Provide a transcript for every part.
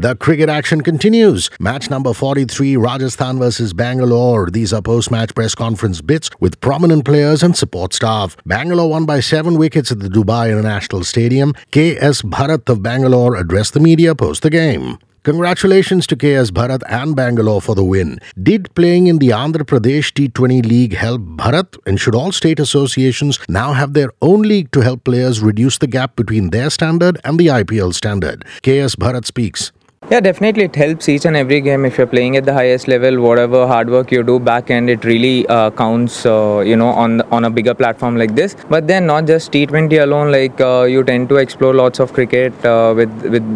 The cricket action continues. Match number 43, Rajasthan versus Bangalore. These are post-match press conference bits with prominent players and support staff. Bangalore won by seven wickets at the Dubai International Stadium. K.S. Bharat of Bangalore addressed the media post the game. Congratulations to KS Bharat and Bangalore for the win. Did playing in the Andhra Pradesh T20 League help Bharat? And should all state associations now have their own league to help players reduce the gap between their standard and the IPL standard? KS Bharat speaks. Yeah, definitely. It helps each and every game if you're playing at the highest level. Whatever hard work you do back end, it really uh, counts. Uh, you know, on on a bigger platform like this. But then not just T20 alone. Like uh, you tend to explore lots of cricket uh, with with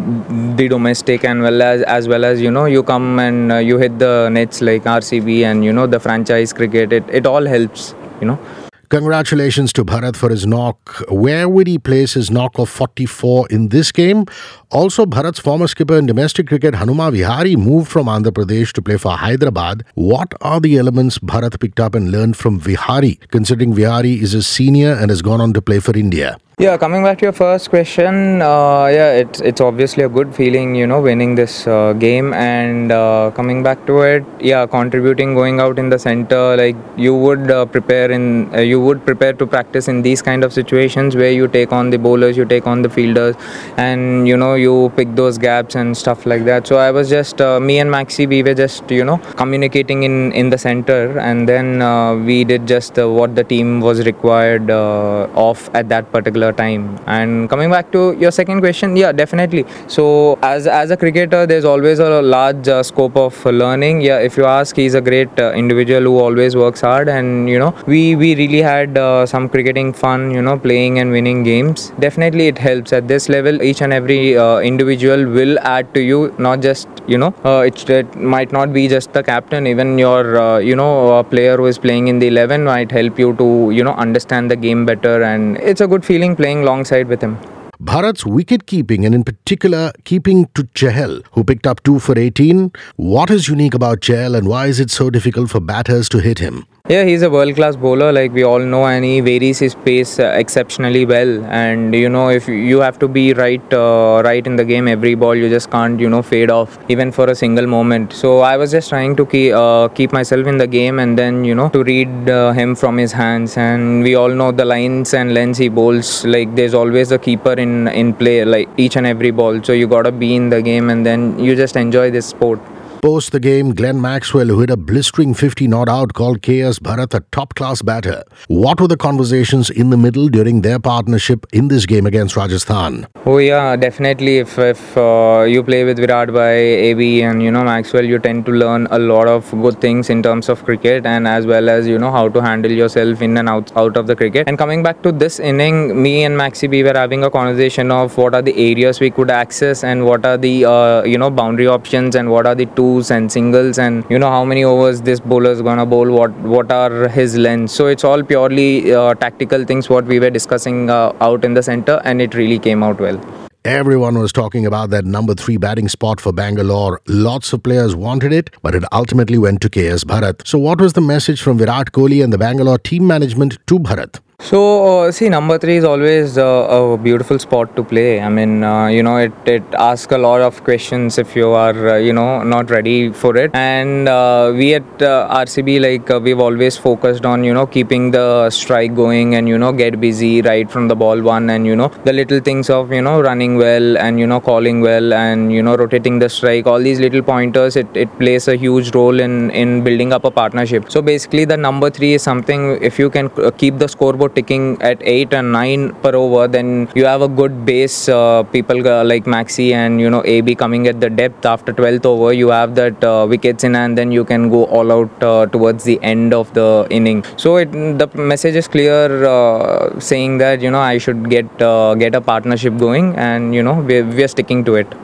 the domestic and well as as well as you know you come and uh, you hit the nets like RCB and you know the franchise cricket. It it all helps. You know. Congratulations to Bharat for his knock. Where would he place his knock of 44 in this game? Also, Bharat's former skipper in domestic cricket, Hanuma Vihari, moved from Andhra Pradesh to play for Hyderabad. What are the elements Bharat picked up and learned from Vihari, considering Vihari is a senior and has gone on to play for India? Yeah, coming back to your first question, uh, yeah, it's it's obviously a good feeling, you know, winning this uh, game and uh, coming back to it, yeah, contributing, going out in the center, like you would uh, prepare in, uh, you would prepare to practice in these kind of situations where you take on the bowlers, you take on the fielders, and you know you pick those gaps and stuff like that. So I was just uh, me and Maxi, we were just you know communicating in in the center, and then we did just what the team was required of at that particular time. And coming back to your second question yeah definitely. So as as a cricketer there's always a large uh, scope of learning. Yeah if you ask he's a great uh, individual who always works hard. And you know we we really had uh, some cricketing fun you know playing and winning games. Definitely it helps. At this level each and every uh, individual will add to you not just you know uh, it, it might not be just the captain. Even your uh, you know player who is playing in the 11 might help you to you know understand the game better. And it's a good feeling playing alongside with him. Bharat's wicket keeping and in particular keeping to Chahal, who picked up 2 for 18. What is unique about Chahal and why is it so difficult for batters to hit him? Yeah, he's a world class bowler, like we all know, and he varies his pace uh, exceptionally well. And you know, if you have to be right, uh, right in the game, every ball you just can't, you know, fade off even for a single moment. So I was just trying to keep uh, keep myself in the game, and then you know to read uh, him from his hands. And we all know the lines and lengths he bowls. Like there's always a keeper in in play, like each and every ball. So you gotta be in the game, and then you just enjoy this sport. Post the game, Glenn Maxwell, who hit a blistering 50 not out, called KS Bharat a top class batter. What were the conversations in the middle during their partnership in this game against Rajasthan? Oh, yeah, definitely. If, if uh, you play with Virat by AB and, you know, Maxwell, you tend to learn a lot of good things in terms of cricket and as well as, you know, how to handle yourself in and out, out of the cricket. And coming back to this inning, me and Maxi B were having a conversation of what are the areas we could access and what are the, uh, you know, boundary options and what are the two twos and singles and you know how many overs this bowler is gonna bowl what what are his lengths so it's all purely uh, tactical things what we were discussing uh, out in the center and it really came out well Everyone was talking about that number three batting spot for Bangalore. Lots of players wanted it, but it ultimately went to KS Bharat. So, what was the message from Virat Kohli and the Bangalore team management to Bharat? So uh, see, number three is always uh, a beautiful spot to play. I mean, uh, you know, it, it asks a lot of questions if you are, uh, you know, not ready for it. And uh, we at uh, RCB, like we've always focused on, you know, keeping the strike going and you know get busy right from the ball one, and you know the little things of you know running well and you know calling well and you know rotating the strike. All these little pointers, it, it plays a huge role in in building up a partnership. So basically, the number three is something if you can keep the scoreboard ticking at 8 and 9 per over, then you have a good base. Uh, people uh, like Maxi and you know AB coming at the depth after 12th over, you have that uh, wickets in, and then you can go all out uh, towards the end of the inning. So it, the message is clear, uh, saying that you know I should get uh, get a partnership going, and you know we're, we're sticking to it.